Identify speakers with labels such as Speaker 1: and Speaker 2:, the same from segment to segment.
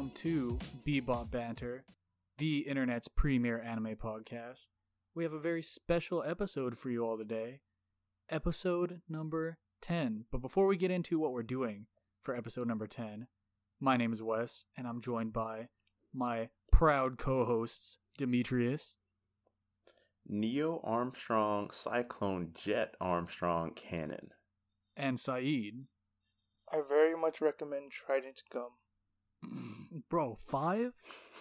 Speaker 1: Hello, everyone, and welcome to Bebop Banter, the internet's premier anime podcast. We have a very special episode for you all today, episode number 10. But before we get into what we're doing for episode number 10, my name is Wes, and I'm joined by my proud co hosts, Demetrius,
Speaker 2: Neo Armstrong Cyclone Jet Armstrong Cannon.
Speaker 1: and Saeed.
Speaker 3: I very much recommend Trident gum.
Speaker 1: Bro, five?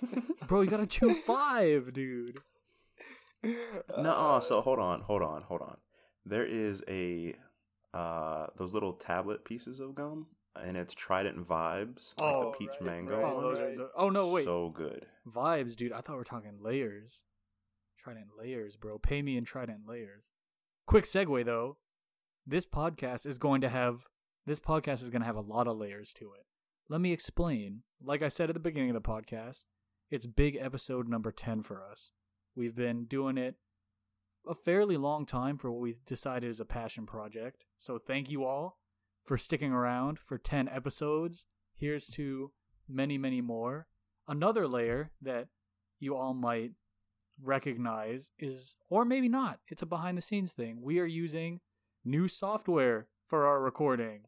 Speaker 1: Bro, you gotta chew five, dude.
Speaker 2: No, so hold on, hold on, hold on. There is a uh those little tablet pieces of gum, and it's Trident Vibes, like
Speaker 1: Oh,
Speaker 2: the peach
Speaker 3: right,
Speaker 2: mango
Speaker 3: right,
Speaker 1: Oh,
Speaker 2: one.
Speaker 1: those are
Speaker 3: right.
Speaker 1: the- oh, no, wait.
Speaker 2: So good.
Speaker 1: Vibes, dude. I thought we were talking layers. Trident layers, bro. Pay me in Trident layers. Quick segue though. This podcast is going to have this podcast is going to have a lot of layers to it. Let me explain. Like I said at the beginning of the podcast, it's big episode number 10 for us. We've been doing it a fairly long time for what we've decided is a passion project. So thank you all for sticking around for 10 episodes. Here's to many, many more. Another layer that you all might recognize is, or maybe not, it's a behind the scenes thing. We are using new software for our recording.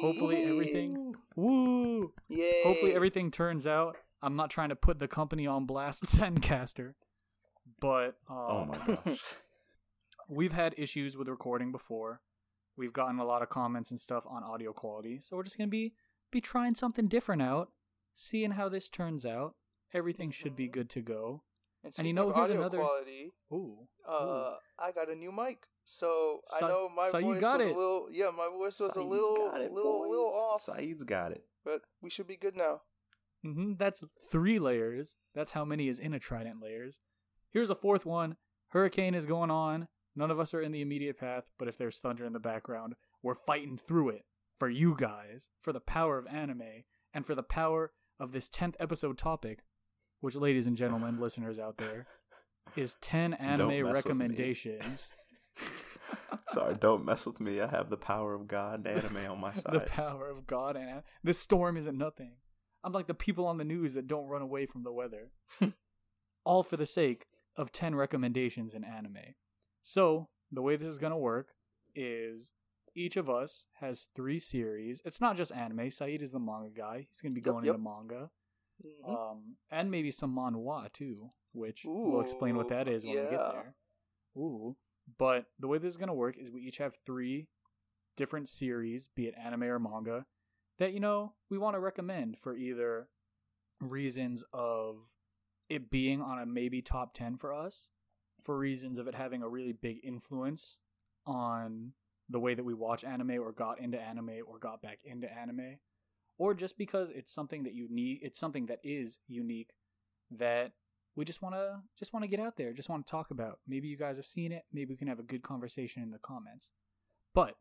Speaker 1: Hopefully everything- Woo!
Speaker 3: Yay.
Speaker 1: Hopefully everything turns out. I'm not trying to put the company on blast, Zencastr, but um,
Speaker 2: Oh my gosh.
Speaker 1: we've had issues with recording before. We've gotten a lot of comments and stuff on audio quality, so we're just gonna be be trying something different out, seeing how this turns out. Everything should be
Speaker 3: Mhm.
Speaker 1: good to go.
Speaker 3: And,
Speaker 1: and you know,
Speaker 3: of
Speaker 1: here's
Speaker 3: audio
Speaker 1: another-
Speaker 3: quality.
Speaker 1: Ooh,
Speaker 3: Uh, I got a new mic, so
Speaker 1: Sa-
Speaker 3: I know my
Speaker 1: so you
Speaker 3: voice
Speaker 1: got
Speaker 3: was
Speaker 1: it.
Speaker 3: a little. Yeah, my voice was a
Speaker 2: Saeed's
Speaker 3: little,
Speaker 2: got it,
Speaker 3: little, little
Speaker 2: boys.
Speaker 3: off,
Speaker 2: Saeed's got it.
Speaker 3: but we should be good now.
Speaker 1: hmm that's three layers. That's how many is in a trident layers. Here's a fourth one. Hurricane is going on. None of us are in the immediate path, but if there's thunder in the background, we're fighting through it for you guys, for the power of anime, and for the power of this 10th episode topic, which, ladies and gentlemen, listeners out there, is 10 anime
Speaker 2: mess with me.
Speaker 1: recommendations.
Speaker 2: Sorry, don't mess with me. I have the power of God and anime on my side.
Speaker 1: the power of God and anime. this storm isn't nothing. I'm like the people on the news that don't run away from the weather. All for the sake of 10 recommendations in anime. So, the way this is going to work is each of us has three series. It's not just anime. Saeed is the manga guy. He's going to be
Speaker 3: Yep,
Speaker 1: going
Speaker 3: yep.
Speaker 1: into manga.
Speaker 3: Mhm.
Speaker 1: Um, and maybe some manhwa too, which we'll explain what that is when we get there. Ooh. But the way this is going to work is we each have three different series, be it anime or manga, that, you know, we want to recommend for either reasons of it being on a maybe top 10 for us, for reasons of it having a really big influence on the way that we watch anime or got into anime or got back into anime, or just because it's something that you need, it's something that is unique that we just want to just want to get out there, just want to talk about. Maybe you guys have seen it, maybe we can have a good conversation in the comments. But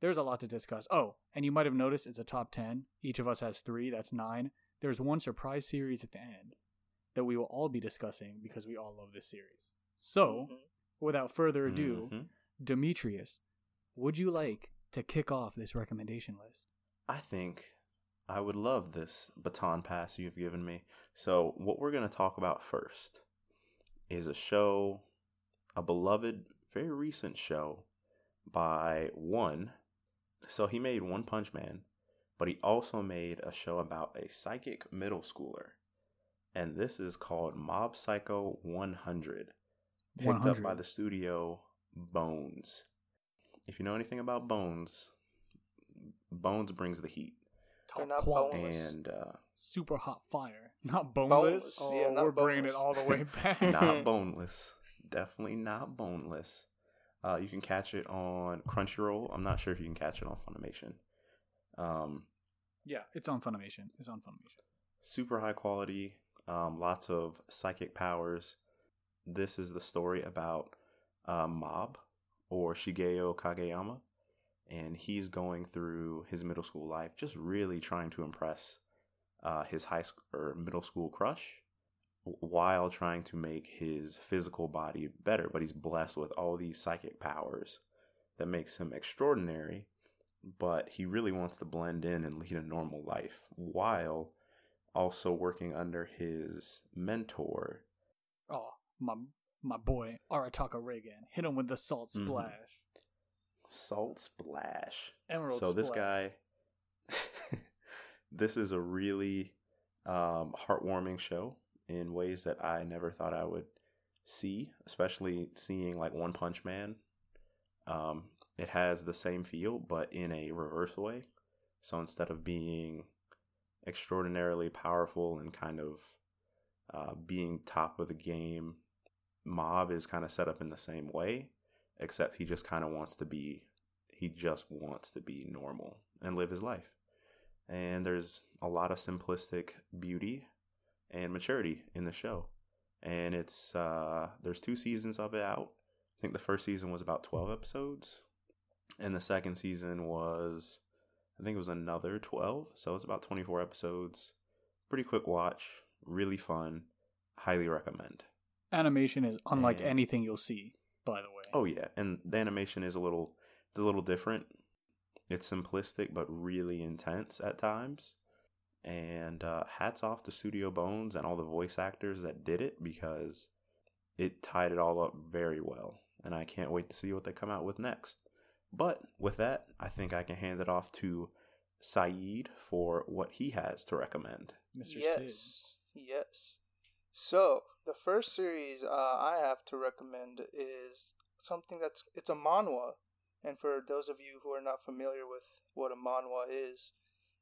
Speaker 1: there's a lot to discuss. Oh, and you might have noticed it's a top 10. Each of us has 3, that's 9. There's one surprise series at the end that we will all be discussing because we all love this series. So,
Speaker 3: Mhm.
Speaker 1: without further ado,
Speaker 2: Mhm.
Speaker 1: Demetrius, would you like to kick off this recommendation list?
Speaker 2: I think I would love this baton pass you've given me. So, what we're going to talk about first is a show, a beloved, very recent show by one. So, he made One Punch Man, but he also made a show about a psychic middle schooler. And this is called Mob Psycho 100, picked up by the studio Bones. If you know anything about Bones, Bones brings the heat.
Speaker 3: They're not
Speaker 1: quality.
Speaker 3: boneless.
Speaker 2: And uh,
Speaker 1: super hot fire, not boneless.
Speaker 3: Boneless,
Speaker 1: Oh,
Speaker 3: yeah, not
Speaker 1: we're bringing it all the way back.
Speaker 2: not boneless. Definitely not boneless. Uh, you can catch it on Crunchyroll. I'm not sure if you can catch it on Funimation. Um,
Speaker 1: yeah, it's on Funimation. It's on Funimation.
Speaker 2: super high quality, um, lots of psychic powers. This is the story about uh, Mob or Shigeo Kageyama, and he's going through his middle school life, just really trying to impress uh, his high school or middle school crush, while trying to make his physical body better. But he's blessed with all these psychic powers that makes him extraordinary but he really wants to blend in and lead a normal life while also working under his mentor.
Speaker 1: Oh, my my boy Arataka Reigen. Hit him with the salt
Speaker 2: Mhm.
Speaker 1: splash.
Speaker 2: Salt Splash.
Speaker 1: Emerald
Speaker 2: so this guy this is a really um, heartwarming show in ways that i never thought i would see especially seeing like one punch man. Um, it has the same feel but in a reverse way. So instead of being extraordinarily powerful and kind of uh, being top of the game mob is kind of set up in the same way except he just kind of wants to be he just wants to be normal and live his life. And there's a lot of simplistic beauty and maturity in the show. And it's uh there's two seasons of it out. I think the first season was about 12 episodes. And the second season was i think it was another 12 so it's about 24 episodes. Pretty quick watch. Really fun. Highly recommend.
Speaker 1: Animation is unlike
Speaker 2: And-
Speaker 1: anything you'll see, by the way.
Speaker 2: Oh yeah, and the animation is a little it's a little different. It's simplistic but really intense at times. And uh, hats off to Studio Bones and all the voice actors that did it because it tied it all up very well. And I can't wait to see what they come out with next. But with that, I think I can hand it off to Saeed for what he has to recommend.
Speaker 1: Mr.
Speaker 3: yes,
Speaker 1: Sid.
Speaker 3: yes. So the first series uh, I have to recommend is something that's it's a manhwa, and for those of you who are not familiar with what a manhwa is,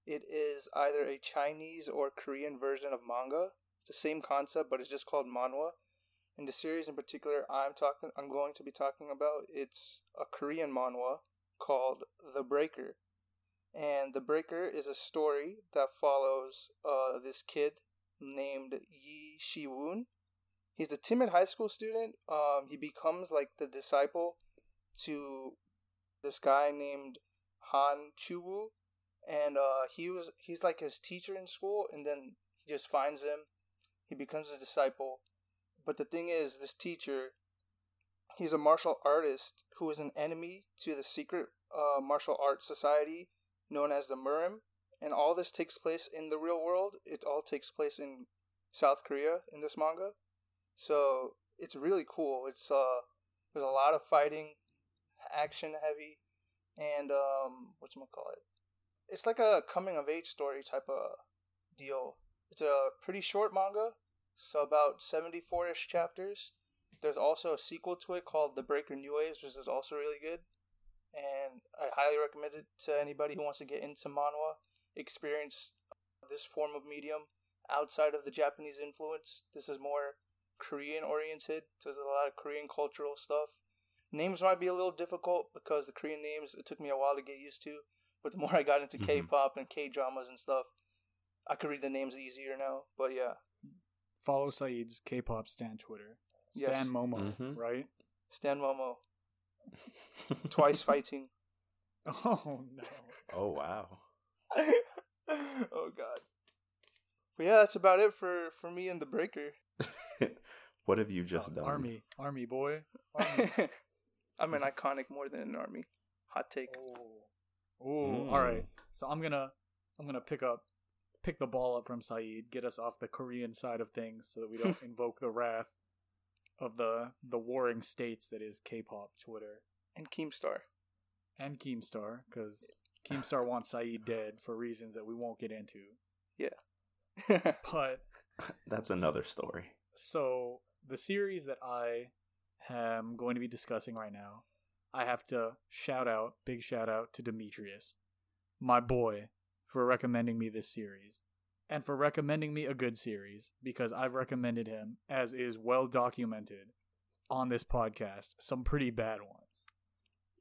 Speaker 3: it is either a Chinese or Korean version of manga. It's the same concept, but it's just called manhwa. And the series in particular I'm talking I'm going to be talking about it's a Korean manhwa called The Breaker. And The Breaker is a story that follows uh, this kid named Yi Shi-woon. He's a timid high school student. Um, he becomes like the disciple to this guy named Han Chu-woo. And uh, he was he's like his teacher in school, and then he just finds him. He becomes a disciple. But the thing is, this teacher, he's a martial artist who is an enemy to the secret uh, martial arts society known as the Murim. And all this takes place in the real world. It all takes place in South Korea in this manga. So it's really cool. It's uh there's a lot of fighting, action heavy, and um what's call it? It's like a coming of age story type of deal. It's a pretty short manga, so about 74 ish chapters. There's also a sequel to it called The Breaker New Waves, which is also really good. And I highly recommend it to anybody who wants to get into manhwa, experience this form of medium outside of the Japanese influence. This is more Korean oriented. So there's a lot of Korean cultural stuff. Names might be a little difficult because the Korean names it took me a while to get used to. But the more I got into
Speaker 2: Mhm.
Speaker 3: K-pop and K-dramas and stuff, I could read the names easier now. But yeah,
Speaker 1: Follow Saeed's K-pop stan Twitter. Stan
Speaker 3: Yes.
Speaker 1: Momo,
Speaker 2: Mhm.
Speaker 1: right?
Speaker 3: Stan Momo twice fighting.
Speaker 1: Oh no.
Speaker 2: oh wow.
Speaker 3: oh god. But yeah, that's about it for for me and the breaker.
Speaker 2: what have you just
Speaker 1: Oh,
Speaker 2: done?
Speaker 1: Army, army boy. Army.
Speaker 3: I'm an iconic more than an army. Hot take.
Speaker 1: Oh, Ooh,
Speaker 2: Mm.
Speaker 1: all right. So I'm gonna I'm gonna pick up pick the ball up from Saeed, get us off the Korean side of things, so that we don't invoke the wrath of the the warring states that is K-pop Twitter
Speaker 3: And Keemstar.
Speaker 1: and Keemstar, because Keemstar wants Saeed dead for reasons that we won't get into. Yeah. but
Speaker 2: That's another story.
Speaker 1: so the series that I am going to be discussing right now, I have to shout out, big shout out to Demetrius, my boy, for recommending me this series. And for recommending me a good series, because I've recommended him, as is well documented on this podcast, some pretty bad ones.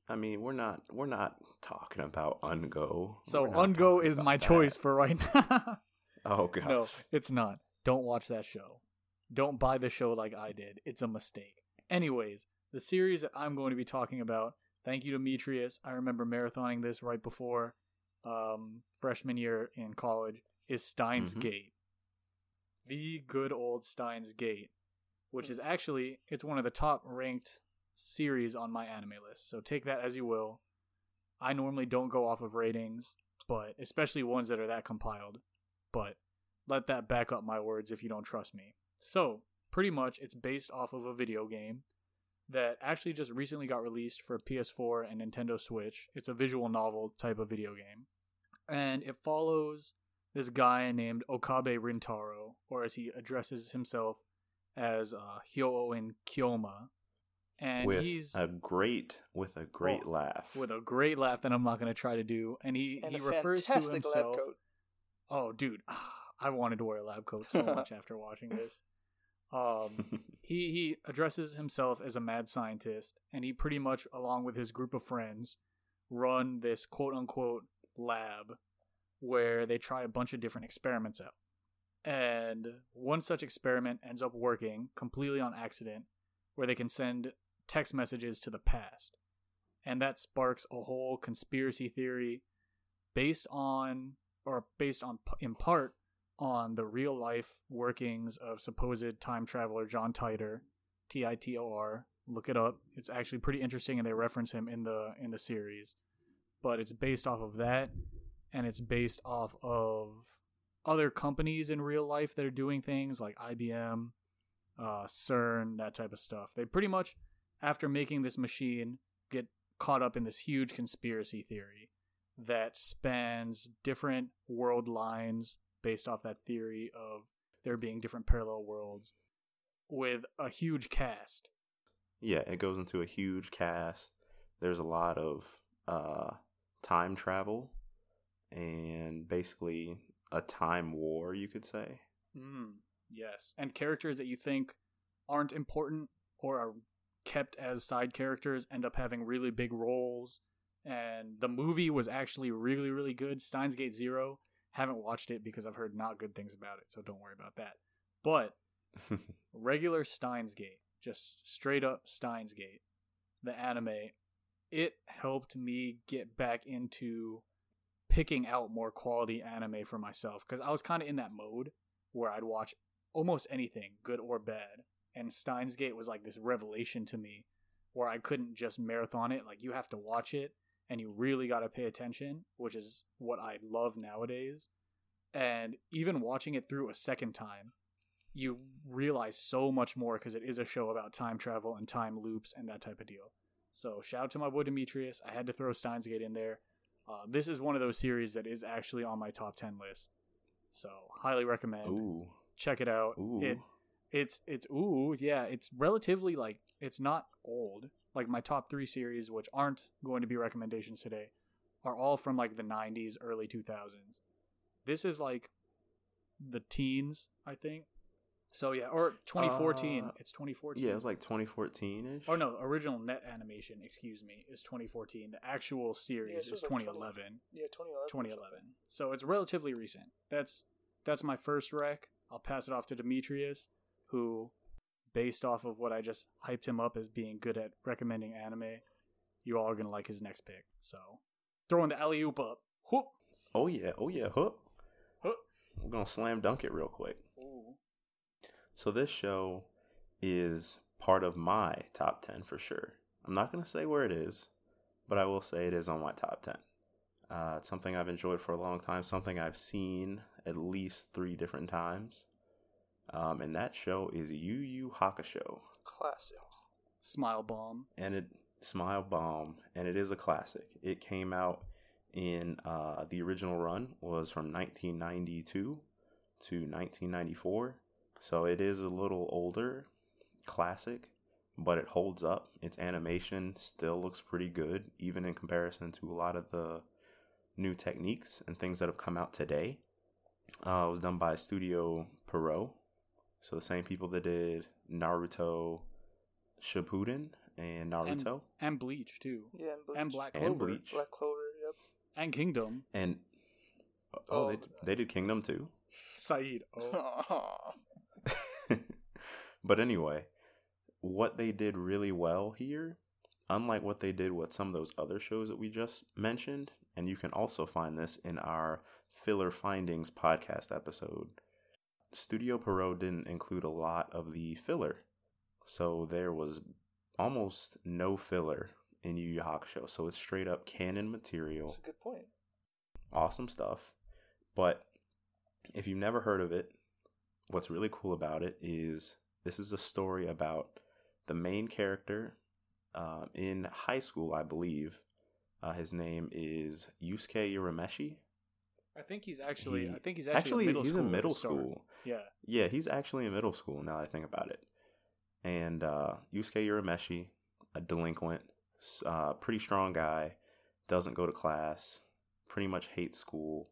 Speaker 2: I mean, we're not we're not talking about Ungo.
Speaker 1: So Ungo is my
Speaker 2: that.
Speaker 1: choice for right now.
Speaker 2: Oh gosh.
Speaker 1: No, it's not. Don't watch that show. Don't buy the show like I did. It's a mistake. Anyways, the series that I'm going to be talking about, thank you, Demetrius. I remember marathoning this right before um, freshman year in college, is Steins
Speaker 2: Mhm.
Speaker 1: Gate. The good old Steins Gate, which is actually, it's one of the top ranked series on my anime list. So take that as you will. I normally don't go off of ratings, but especially ones that are that compiled. But let that back up my words if you don't trust me. So, pretty much it's based off of a video game that actually just recently got released for PS4 and Nintendo Switch. It's a visual novel type of video game. And it follows this guy named Okabe Rintaro, or as he addresses himself as uh, Hououin Kyouma. And
Speaker 2: with
Speaker 1: he's
Speaker 2: a great with a great
Speaker 1: Oh,
Speaker 2: laugh.
Speaker 1: with a great laugh that I'm not going to try to do. And he,
Speaker 3: and
Speaker 1: he
Speaker 3: a
Speaker 1: refers to
Speaker 3: fantastic lab
Speaker 1: himself.
Speaker 3: coat.
Speaker 1: Oh, dude, I wanted to wear a lab coat so much after watching this. Um, he he addresses himself as a mad scientist, and he pretty much, along with his group of friends, run this quote unquote lab where they try a bunch of different experiments out. And one such experiment ends up working completely on accident, where they can send text messages to the past. And that sparks a whole conspiracy theory based on, or based on, in part, on the real life workings of supposed time traveler John Titor, T I T O R. Look it up. It's actually pretty interesting, and they reference him in the in the series. But it's based off of that, and it's based off of other companies in real life that are doing things like IBM, uh, CERN, that type of stuff. They pretty much, after making this machine, get caught up in this huge conspiracy theory that spans different world lines based off that theory of there being different parallel worlds with a huge cast.
Speaker 2: yeah, it goes into a huge cast. There's a lot of uh, time travel and basically a time war, you could say.
Speaker 1: Mm, yes, and characters that you think aren't important or are kept as side characters end up having really big roles. And the movie was actually really, really good. Steins Gate Zero. Haven't watched it because I've heard not good things about it, so don't worry about that. But regular Steins Gate, just straight up Steins Gate, the anime, it helped me get back into picking out more quality anime for myself because I was kind of in that mode where I'd watch almost anything, good or bad. And Steins Gate was like this revelation to me where I couldn't just marathon it. Like, you have to watch it and you really got to pay attention, which is what I love nowadays. And even watching it through a second time, you realize so much more because it is a show about time travel and time loops and that type of deal. So, shout out to my boy Demetrius. I had to throw Steins Gate in there. Uh, this is one of those series that is actually on my top 10 list. So, highly recommend.
Speaker 2: Ooh,
Speaker 1: Check it out.
Speaker 2: ooh.
Speaker 1: It it's it's ooh, yeah, it's relatively like it's not old. Like my top 3 series which aren't going to be recommendations today are all from like the 90s, early 2000s. This is like the teens, I think. So yeah, or 2014.
Speaker 2: Uh,
Speaker 1: it's 2014.
Speaker 2: yeah, it's like 2014 ish.
Speaker 1: Oh no, original net animation, excuse me, is 2014. The actual series
Speaker 3: this
Speaker 1: is
Speaker 3: like
Speaker 1: 2011.
Speaker 3: Yeah, 2011.
Speaker 1: 2011. So it's relatively recent. That's that's my first rec. I'll pass it off to Demetrius, who, based off of what I just hyped him up as being good at recommending anime, you all are gonna like his next pick. So throwing the alley oop up. Whoop.
Speaker 2: Oh yeah, oh yeah, huh?
Speaker 1: Huh.
Speaker 2: We're gonna slam dunk it real quick.
Speaker 1: Ooh.
Speaker 2: So this show is part of my top 10 for sure. I'm not to say where it is, but I will say it is on my top 10. Uh, it's something I've enjoyed for a long time, something I've seen at least three different times. Um, and that show is Yu Yu Hakusho.
Speaker 3: Classic.
Speaker 1: Smile bomb.
Speaker 2: And it, Smile Bomb, and it is a classic. It came out in, uh, the original run was from 1992 to 1994. So it is a little older, classic, but it holds up. Its animation still looks pretty good, even in comparison to a lot of the new techniques and things that have come out today. Uh, it was done by Studio Pierrot, so the same people that did Naruto Shippuden and Naruto
Speaker 1: And Bleach too.
Speaker 3: Yeah, and Bleach.
Speaker 1: And Black
Speaker 2: and, Bleach
Speaker 3: Black Clover. Yep.
Speaker 1: And Kingdom.
Speaker 2: and oh,
Speaker 3: Oh,
Speaker 2: they, they did Kingdom too.
Speaker 1: Saeed. Oh.
Speaker 2: but anyway, what they did really well here, unlike what they did with some of those other shows that we just mentioned, and you can also find this in our filler findings podcast episode. Studio Pierrot didn't include a lot of the filler. So there was almost no filler in Yu Yu Hakusho, so it's straight up canon material.
Speaker 3: That's a good point.
Speaker 2: Awesome stuff. But if you've never heard of it, what's really cool about it is this is a story about the main character uh, in high school, I believe. Uh, his name is Yusuke Urameshi.
Speaker 1: I think he's actually.
Speaker 2: He-
Speaker 1: I think he's actually,
Speaker 2: Actually,
Speaker 1: in middle
Speaker 2: he's
Speaker 1: school
Speaker 2: in middle school.
Speaker 1: Yeah.
Speaker 2: Yeah, he's actually in middle school now that I think about it. And uh, Yusuke Urameshi, a delinquent, uh, pretty strong guy, doesn't go to class, pretty much hates school,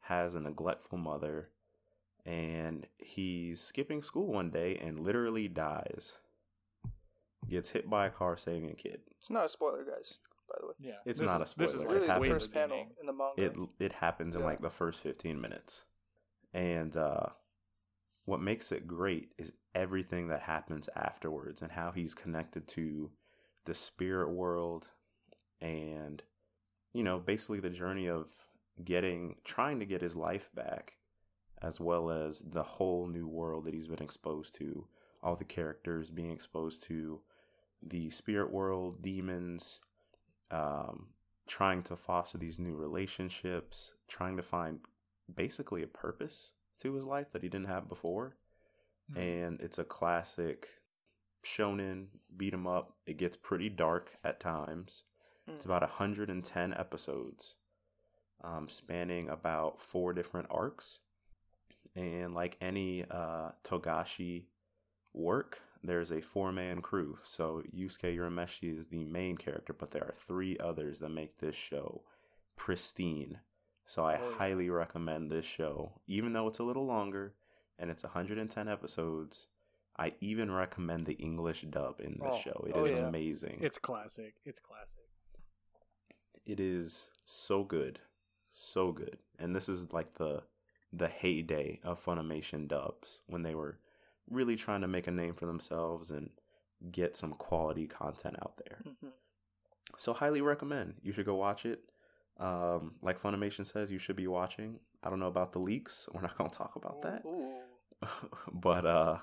Speaker 2: has a neglectful mother, and he's skipping school one day and literally dies. Gets hit by a car saving a kid.
Speaker 3: It's not a spoiler, guys. By the way,
Speaker 1: Yeah.
Speaker 2: It's
Speaker 1: This
Speaker 2: not
Speaker 1: is-
Speaker 2: a spoiler.
Speaker 1: This is
Speaker 2: It
Speaker 3: really the first panel
Speaker 1: beginning.
Speaker 3: in the manga.
Speaker 2: It it happens in like the first 15 minutes. And uh what makes it great is everything that happens afterwards and how he's connected to the spirit world and you know, basically the journey of getting trying to get his life back as well as the whole new world that he's been exposed to, all the characters being exposed to the spirit world, demons, um, trying to foster these new relationships, trying to find basically a purpose to his life that he didn't have before.
Speaker 1: Mhm.
Speaker 2: And it's a classic shonen beat 'em up. It gets pretty dark at times. It's
Speaker 3: Hmm.
Speaker 2: about 110 episodes, um, spanning about four different arcs. And like any uh, Togashi work, there's a four man crew. So Yusuke Urameshi is the main character, but there are three others that make this show pristine. So I
Speaker 1: Oh, yeah.
Speaker 2: highly recommend this show, even though it's a little longer and it's 110 episodes. I even recommend the English dub in this
Speaker 3: Oh,
Speaker 2: show. It oh, is
Speaker 3: oh, yeah.
Speaker 2: amazing.
Speaker 1: It's classic. It's classic.
Speaker 2: it is so good so good and this is like the the heyday of funimation dubs when they were really trying to make a name for themselves and get some quality content out there.
Speaker 3: Mhm.
Speaker 2: so highly recommend. You should go watch it. Um, like funimation says you should be watching. I don't know about the leaks. We're not going to talk about that. But uh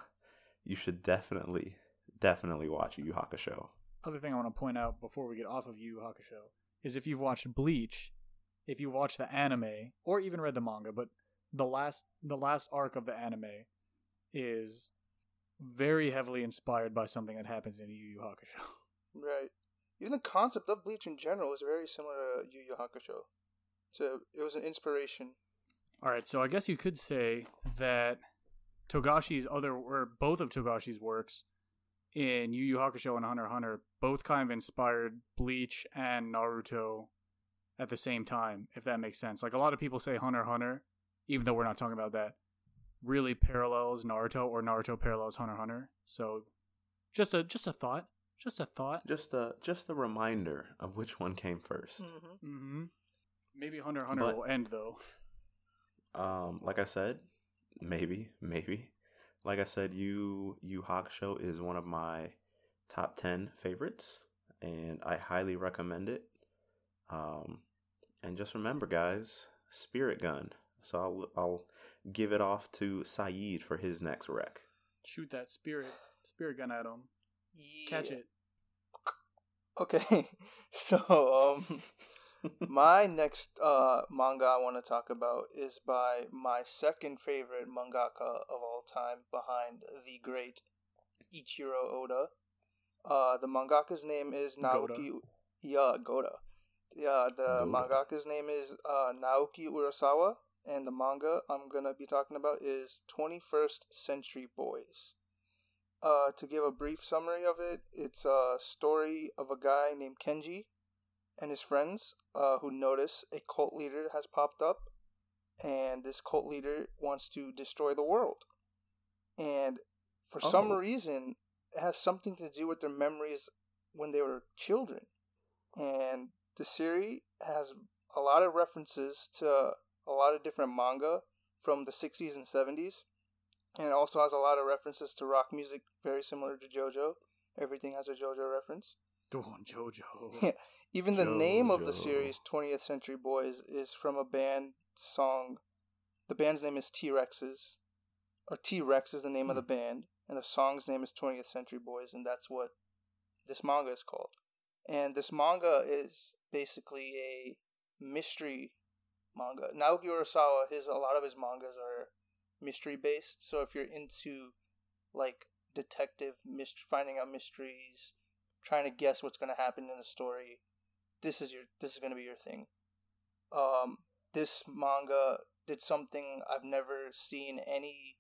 Speaker 2: you should definitely definitely watch Yu Yu Hakusho.
Speaker 1: Other thing I want to point out before we get off of Yu Yu Hakusho is if you've watched Bleach, if you watched the anime or even read the manga, but the last the last arc of the anime is very heavily inspired by something that happens in Yu Yu Hakusho.
Speaker 3: Right. Even the concept of Bleach in general is very similar to Yu Yu Hakusho. So it was an inspiration.
Speaker 1: All right, so I guess you could say that Togashi's other or both of Togashi's works in Yu Yu Hakusho and Hunter Hunter both kind of inspired Bleach and Naruto at the same time, if that makes sense. Like a lot of people say Hunter Hunter, even though we're not talking about that, really parallels Naruto or Naruto parallels Hunter Hunter. So just a just a thought. Just a thought.
Speaker 2: Just a just a reminder of which one came 1st
Speaker 3: Mm-hmm.
Speaker 1: Mm-hmm. Maybe Hunter Hunter
Speaker 2: But-
Speaker 1: will end though.
Speaker 2: Um, like I said, maybe, maybe. Like I said, Yu Yu Hakusho is one of my top ten favorites, and I highly recommend it. Um, and just remember, guys, Spirit Gun. So I'll I'll give it off to Saeed for his next rec.
Speaker 1: Shoot that spirit spirit gun at him. Catch it.
Speaker 3: Okay. So, um, my next uh, manga I want to talk about is by my second favorite mangaka of all time, behind the great Eiichiro Oda. Uh, the mangaka's name is
Speaker 1: Goda.
Speaker 3: Naoki. Yeah, Goda. Yeah, the
Speaker 2: Goda.
Speaker 3: mangaka's name is uh, Naoki Urasawa, and the manga I'm gonna be talking about is 21st Century Boys. Uh, to give a brief summary of it, it's a story of a guy named Kenji and his friends uh, who notice a cult leader has popped up, and this cult leader wants to destroy the world. And for some
Speaker 2: Oh.
Speaker 3: reason, it has something to do with their memories when they were children. And the series has a lot of references to a lot of different manga from the 60s and 70s. And it also has a lot of references to rock music, very similar to JoJo. Everything has a JoJo reference.
Speaker 1: Oh, JoJo.
Speaker 3: Yeah. Even the name of the series, 20th Century Boys, is from a band song. The band's name is T Rex's. Or T Rex is the name of the band. And the song's name is 20th Century Boys, and that's what this manga is called. And this manga is basically a mystery manga. Naoki Urasawa, his a lot of his mangas are mystery based. So if you're into like detective mystery, finding out mysteries, trying to guess what's going to happen in the story, this is your this is going to be your thing. Um, this manga did something I've never seen any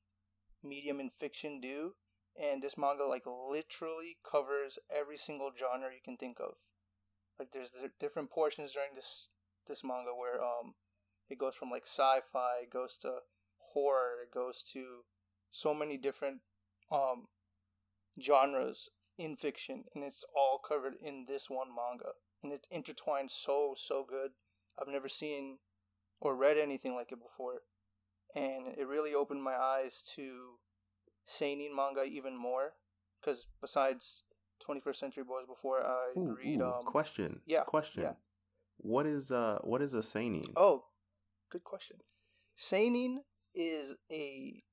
Speaker 3: medium in fiction do, and this manga like literally covers every single genre you can think of. Like there's different portions during this this manga where um it goes from like sci-fi, it goes to horror, it goes to so many different um genres in fiction and it's all covered in this one manga and it's intertwined so so good. I've never seen or read anything like it before. And it really opened my eyes to seinen manga even more because besides 21st Century Boys before I
Speaker 2: Ooh,
Speaker 3: read
Speaker 2: ooh,
Speaker 3: um
Speaker 2: question.
Speaker 3: yeah,
Speaker 2: Question.
Speaker 3: yeah.
Speaker 2: What is uh what is a seinen?
Speaker 3: Oh, good question. Seinen is a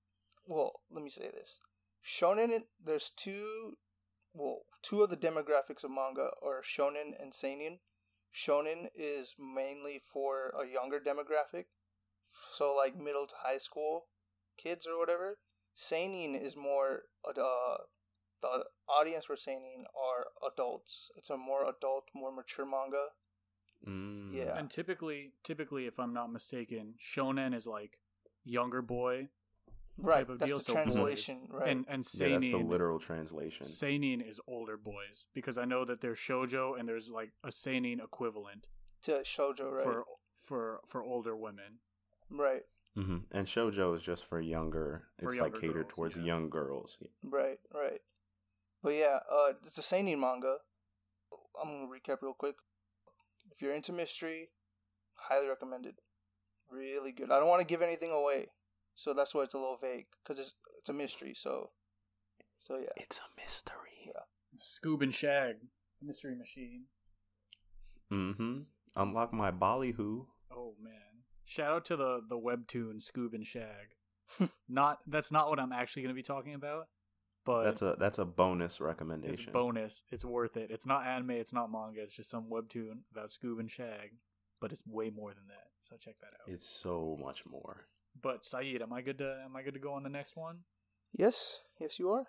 Speaker 3: well, let me say this. Shonen there's two well, two of the demographics of manga are shonen and seinen. Shonen is mainly for a younger demographic, so like middle to high school kids or whatever. Seinen is more uh, the audience for seinen are adults. It's a more adult, more mature manga.
Speaker 2: Mm.
Speaker 3: Yeah.
Speaker 1: And typically, typically, if I'm not mistaken, shonen is like younger boy,
Speaker 3: Right,
Speaker 1: type of
Speaker 3: that's
Speaker 1: deal,
Speaker 3: the
Speaker 1: so boys.
Speaker 3: translation. Right,
Speaker 1: and and
Speaker 2: Yeah, that's the literal translation.
Speaker 1: seinen is older boys because I know that there's shojo and there's like a seinen equivalent
Speaker 3: to shojo. Right,
Speaker 1: for for for older women.
Speaker 3: right,
Speaker 2: Mm-hmm. And shojo is just for younger.
Speaker 1: For
Speaker 2: It's
Speaker 1: younger
Speaker 2: like catered
Speaker 1: girls,
Speaker 2: towards
Speaker 1: yeah.
Speaker 2: young girls.
Speaker 3: right, right. But yeah, uh, it's a seinen manga. I'm gonna recap real quick. If you're into mystery, highly recommended. Really good. I don't want to give anything away, so that's why it's a little vague because it's it's a mystery. So, so yeah.
Speaker 2: It's a mystery.
Speaker 3: Yeah.
Speaker 1: Scoob and Shag, mystery machine.
Speaker 2: Mm-hmm. Unlock my ballyhoo.
Speaker 1: Oh man! Shout out to the the webtoon Scoob and Shag. not that's not what I'm actually going to be talking about, but
Speaker 2: That's a that's a bonus recommendation.
Speaker 1: it's bonus. It's worth it. It's not anime. It's not manga. It's just some webtoon about Scoob and Shag, but it's way more than that. So check that out.
Speaker 2: It's so much more.
Speaker 1: But Saeed, am I good to am I good to go on the next one?
Speaker 3: Yes, yes, you are.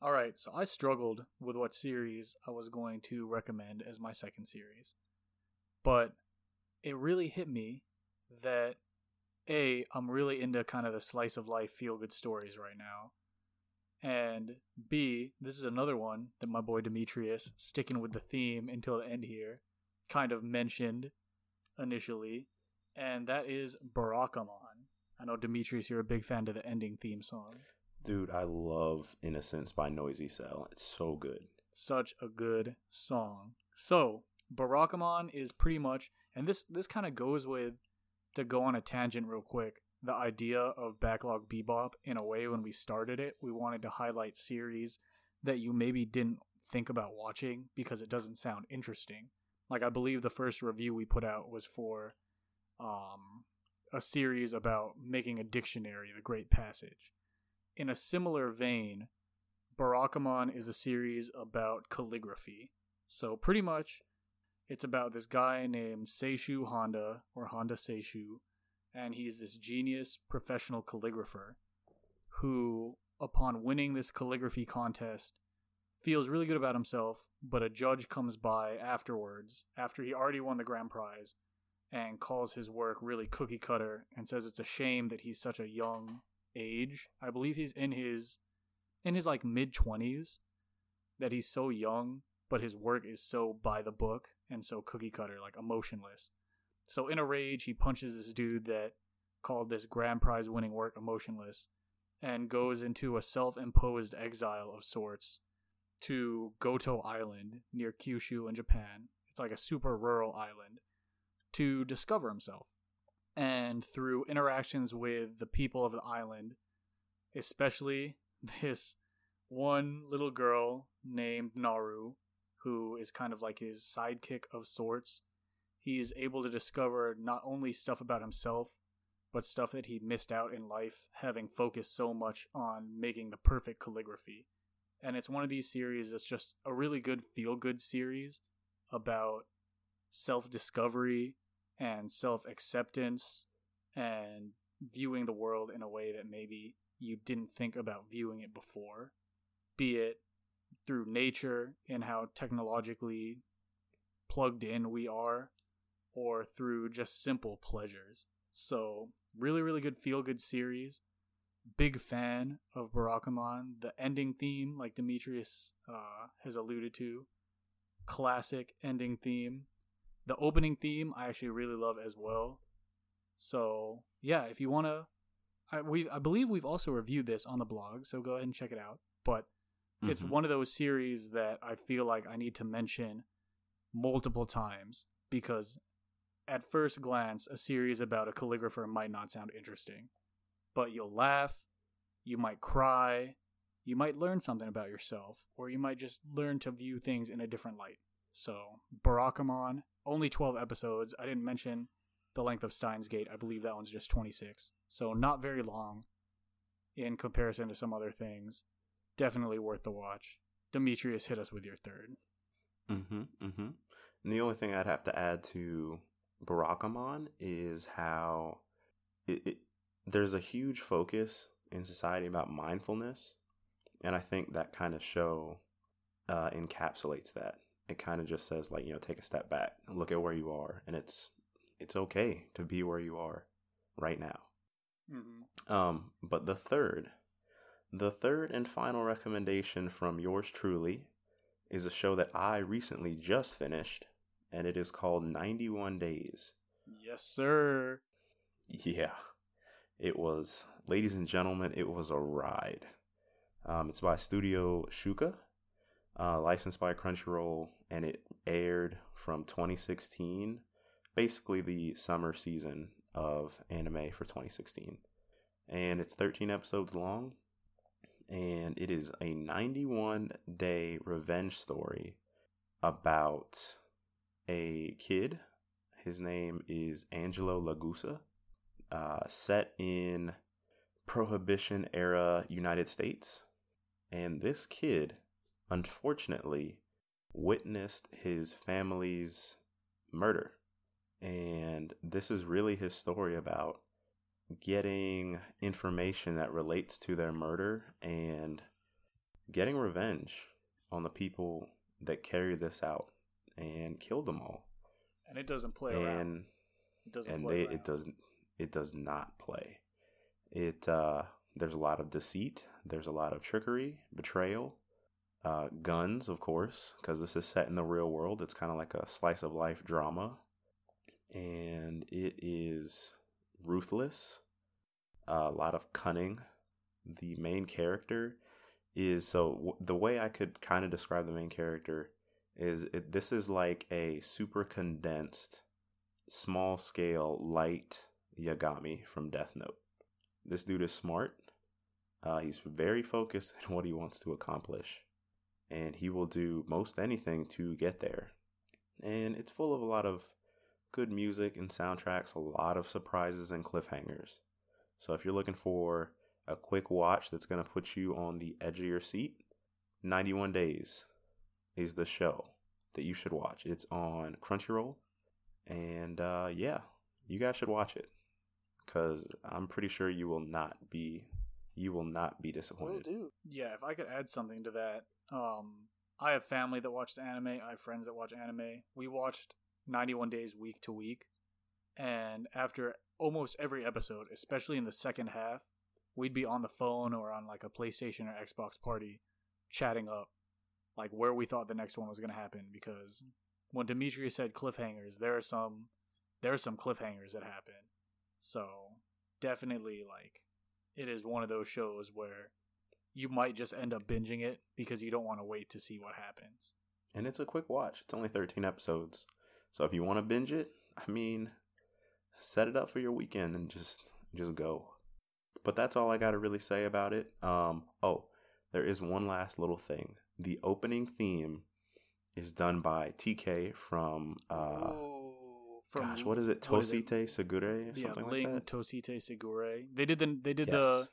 Speaker 1: All right, so I struggled with what series I was going to recommend as my second series. But it really hit me that A, I'm really into kind of the slice of life feel good stories right now. And B, this is another one that my boy Demetrius, sticking with the theme until the end here, kind of mentioned initially, and that is Barakamon. I know Demetrius, you're a big fan of the ending theme song.
Speaker 2: Dude, I love Innocence by NoisyCell. It's so good.
Speaker 1: such a good song. So, Barakamon is pretty much and this this kind of goes with to go on a tangent real quick. The idea of Backlog Bebop in a way when we started it, we wanted to highlight series that you maybe didn't think about watching because it doesn't sound interesting. Like I believe the first review we put out was for um a series about making a dictionary, The Great Passage. In a similar vein, Barakamon is a series about calligraphy. So pretty much it's about this guy named Seishu Handa or Handa Seishu and he's this genius professional calligrapher who upon winning this calligraphy contest feels really good about himself, but a judge comes by afterwards after he already won the grand prize and calls his work really cookie cutter and says it's a shame that he's such a young age. I believe he's in his in his like mid 20s that he's so young but his work is so by the book and so cookie cutter like emotionless. So in a rage he punches this dude that called this grand prize winning work emotionless and goes into a self-imposed exile of sorts to Goto Island near Kyushu in Japan. It's like a super rural island to discover himself. And through interactions with the people of the island, especially this one little girl named Naru, who is kind of like his sidekick of sorts, he's able to discover not only stuff about himself, but stuff that he missed out in life, having focused so much on making the perfect calligraphy. and it's one of these series that's just a really good feel good series about self discovery and self acceptance and viewing the world in a way that maybe you didn't think about viewing it before, be it through nature and how technologically plugged in we are, or through just simple pleasures. So, really, really good feel good series. Big fan of Barakamon. The ending theme, like Demetrius uh, has alluded to, classic ending theme. The opening theme, I actually really love as well. So, yeah, if you want to I we I believe we've also reviewed this on the blog, so go ahead and check it out. But mm-hmm. it's one of those series that I feel like I need to mention multiple times because at first glance a series about a calligrapher might not sound interesting. But you'll laugh, you might cry, you might learn something about yourself, or you might just learn to view things in a different light. So, Barakamon, only 12 episodes. I didn't mention the length of Steins Gate. I believe that one's just 26. So not very long in comparison to some other things. Definitely worth the watch. Demetrius hit us with your third.
Speaker 2: Mm-hmm. Mm-hmm. And the only thing I'd have to add to Barakamon is how it, it, there's a huge focus in society about mindfulness, and I think that kind of show uh, encapsulates that. It kind of just says like you know take a step back, look at where you are, and it's it's okay to be where you are right now. Mm-hmm. Um, but the third, the third and final recommendation from yours truly is a show that I recently just finished, and it is called 91 Days.
Speaker 1: Yes, sir.
Speaker 2: Yeah. It was, ladies and gentlemen, it was a ride. Um, it's by Studio Shuka, uh, licensed by Crunchyroll, and it aired from 2016 basically the summer season of anime for 2016. And it's 13 episodes long. And it is a 91 day revenge story about a kid. His name is Angelo Lagusa, uh, set in Prohibition era United States. And this kid, unfortunately, witnessed his family's murder and this is really his story about getting information that relates to their murder and getting revenge on the people that carry this out and killed them all.
Speaker 1: And it doesn't play
Speaker 2: and,
Speaker 1: around.
Speaker 2: It doesn't and they around. it doesn't it does not play. It uh there's a lot of deceit, there's a lot of trickery, betrayal, uh, guns, of course, because this is set in the real world. It's kind of like a slice of life drama and it is ruthless, a lot of cunning. The main character is so w- the way I could kind of describe the main character is it, this is like a super condensed, small scale, light Yagami from Death Note. This dude is smart. Uh, he's very focused on what he wants to accomplish, and he will do most anything to get there. And it's full of a lot of good music and soundtracks, a lot of surprises and cliffhangers. So if you're looking for a quick watch that's going to put you on the edge of your seat, 91 Days is the show that you should watch. It's on Crunchyroll. And uh, yeah, you guys should watch it because I'm pretty sure you will not be you will not be disappointed.
Speaker 3: Will do.
Speaker 1: Yeah, if I could add something to that, um, I have family that watches anime. I have friends that watch anime. We watched 91 days week to week. And after almost every episode, especially in the second half, we'd be on the phone or on like a PlayStation or Xbox party chatting up like where we thought the next one was going to happen because when Demetrius said cliffhangers, there are some there are some cliffhangers that happen. So, definitely like it is one of those shows where you might just end up binging it because you don't want to wait to see what happens.
Speaker 2: And it's a quick watch. It's only 13 episodes. So if you want to binge it, I mean, set it up for your weekend and just just go. But that's all I got to really say about it. Um, oh, there is one last little thing. The opening theme is done by TK from uh from, gosh, what is it? Tosite Sigure
Speaker 1: yeah, something Ling like that. Tosite Sigure. They did the they did yes.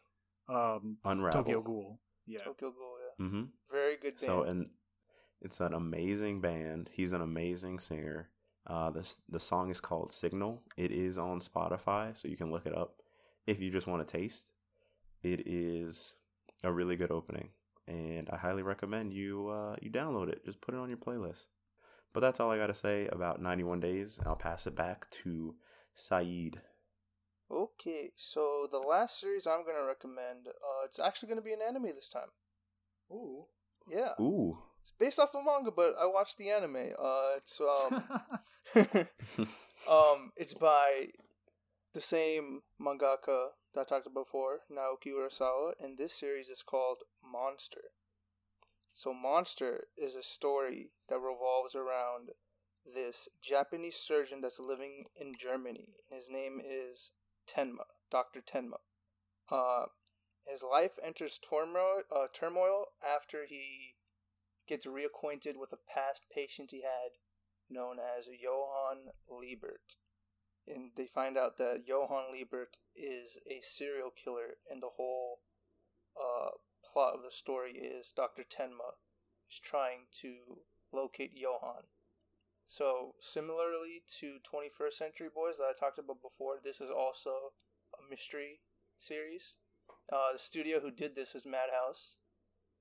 Speaker 1: the um
Speaker 2: Unravel.
Speaker 1: Tokyo Ghoul. Yeah.
Speaker 3: Tokyo Ghoul, yeah.
Speaker 2: Mm-hmm.
Speaker 3: Very good band.
Speaker 2: So and it's an amazing band. He's an amazing singer. Uh, the the song is called Signal. It is on Spotify, so you can look it up if you just want a taste. It is a really good opening, and I highly recommend you uh, you download it. Just put it on your playlist. But that's all I got to say about 91 Days. I'll pass it back to Saeed.
Speaker 3: Okay, so the last series I'm going to recommend, uh, it's actually going to be an anime this time.
Speaker 1: Ooh.
Speaker 3: Yeah.
Speaker 2: Ooh.
Speaker 3: It's based off of manga, but I watched the anime. Uh, it's um, um, it's by the same mangaka that I talked about before, Naoki Urasawa, and this series is called Monster. So, Monster is a story that revolves around this Japanese surgeon that's living in Germany. His name is Tenma, Dr. Tenma. Uh, his life enters turmoil, uh, turmoil after he gets reacquainted with a past patient he had known as Johann Liebert. And they find out that Johann Liebert is a serial killer, and the whole uh, plot of the story is Dr. Tenma is trying to locate Johann. So, similarly to 21st Century Boys that I talked about before, this is also a mystery series. Uh, the studio who did this is Madhouse.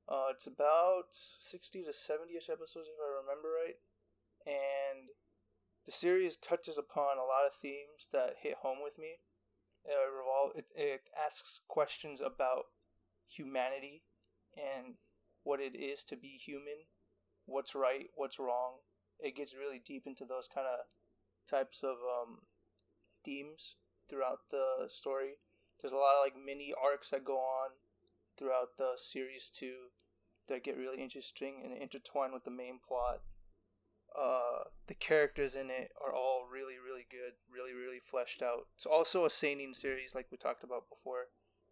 Speaker 3: Uh, it's about 60 to 70 ish episodes, if I remember right. And the series touches upon a lot of themes that hit home with me. It, revolve, it, it asks questions about humanity and what it is to be human, what's right, what's wrong. It gets really deep into those kind of types of um, themes throughout the story. There's a lot of like mini arcs that go on throughout the series too that get really interesting and intertwine with the main plot. Uh, the characters in it are all really, really good, really, really fleshed out. It's also a seinen series, like we talked about before.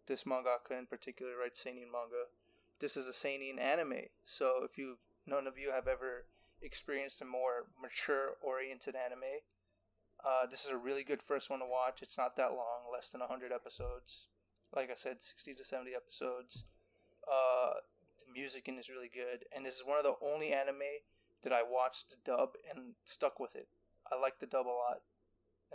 Speaker 3: This mangaka in particular writes seinen manga. This is a seinen anime, so if you none of you have ever experienced a more mature oriented anime, uh, this is a really good first one to watch. It's not that long, less than 100 episodes. Like I said, 60 to 70 episodes. Uh, the music in is really good, and this is one of the only anime that I watched the dub and stuck with it. I like the dub a lot.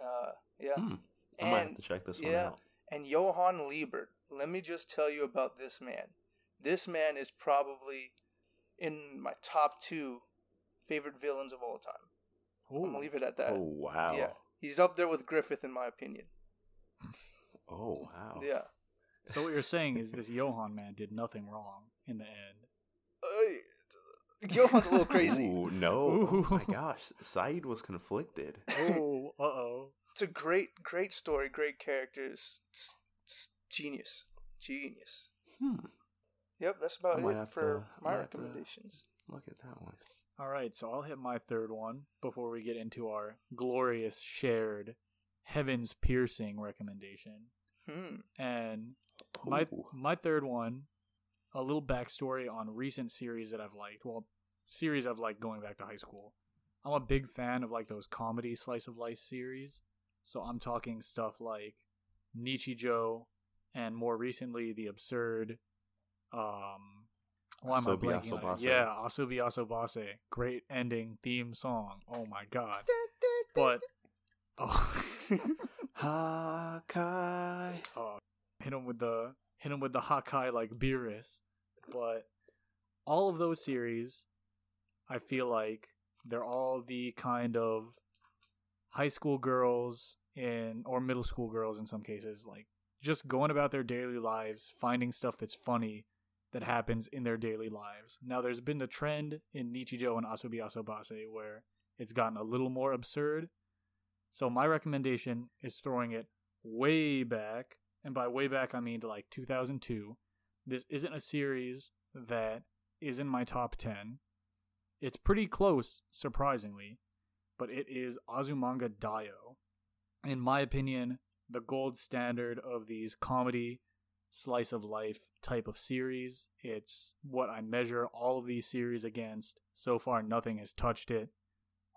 Speaker 3: Uh, yeah.
Speaker 2: Hmm. I
Speaker 3: and
Speaker 2: might have to check this one
Speaker 3: yeah,
Speaker 2: out.
Speaker 3: and Johann Liebert. Let me just tell you about this man. This man is probably in my top two favorite villains of all time. I'm gonna leave it at that.
Speaker 2: Oh wow.
Speaker 3: Yeah, he's up there with Griffith in my opinion.
Speaker 2: Oh wow.
Speaker 3: Yeah.
Speaker 1: So what you're saying is this Johann man did nothing wrong in the end.
Speaker 3: Uh, Johann's a little crazy.
Speaker 2: Ooh, no. Oh my gosh. Saeed was conflicted.
Speaker 1: Oh, uh oh.
Speaker 3: It's a great, great story, great characters. It's, it's genius, genius.
Speaker 2: Hmm.
Speaker 3: Yep, that's about it
Speaker 2: have
Speaker 3: for
Speaker 2: to-
Speaker 3: my
Speaker 2: might have to-
Speaker 3: recommendations.
Speaker 2: Look at that one.
Speaker 1: All right, so I'll hit my third one before we get into our glorious shared heavens piercing recommendation.
Speaker 3: Hmm.
Speaker 1: And my
Speaker 2: Ooh.
Speaker 1: my third one, a little backstory on recent series that I've liked. Well, series I've liked going back to high school. I'm a big fan of like those comedy slice of life series. So I'm talking stuff like Nichijou and more recently the absurd um why am I blanking on it? Yeah, Asobi Asobase. Great ending theme song. Oh my god. But oh,
Speaker 2: Hakai.
Speaker 1: oh hit him with the hit him with the Hakai like Beerus. But all of those series, I feel like they're all the kind of high school girls in or middle school girls in some cases, like just going about their daily lives, finding stuff that's funny that happens in their daily lives. Now there's been the trend in Nichijou and Asobi Asobase where it's gotten a little more absurd. So my recommendation is throwing it way back, and by way back I mean to like 2002. This isn't a series that is in my top 10. It's pretty close, surprisingly, but it is Azumanga Daioh. In my opinion, the gold standard of these comedy slice of life type of series. It's what I measure all of these series against. So far, nothing has touched it.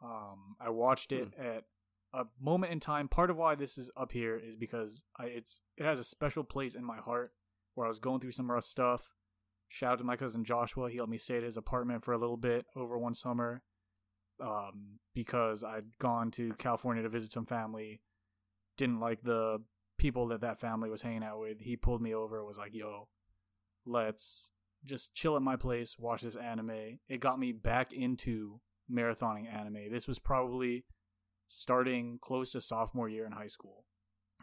Speaker 1: Um, I watched it at a moment in time. Part of why this is up here is because I, it's it has a special place in my heart where I was going through some rough stuff. Shout out to my cousin Joshua. He helped me stay at his apartment for a little bit over one summer um, because I'd gone to California to visit some family. Didn't like the people that that family was hanging out with. He pulled me over. Was like, "Yo, let's just chill at my place, watch this anime." It got me back into marathoning anime. This was probably starting close to sophomore year in high school.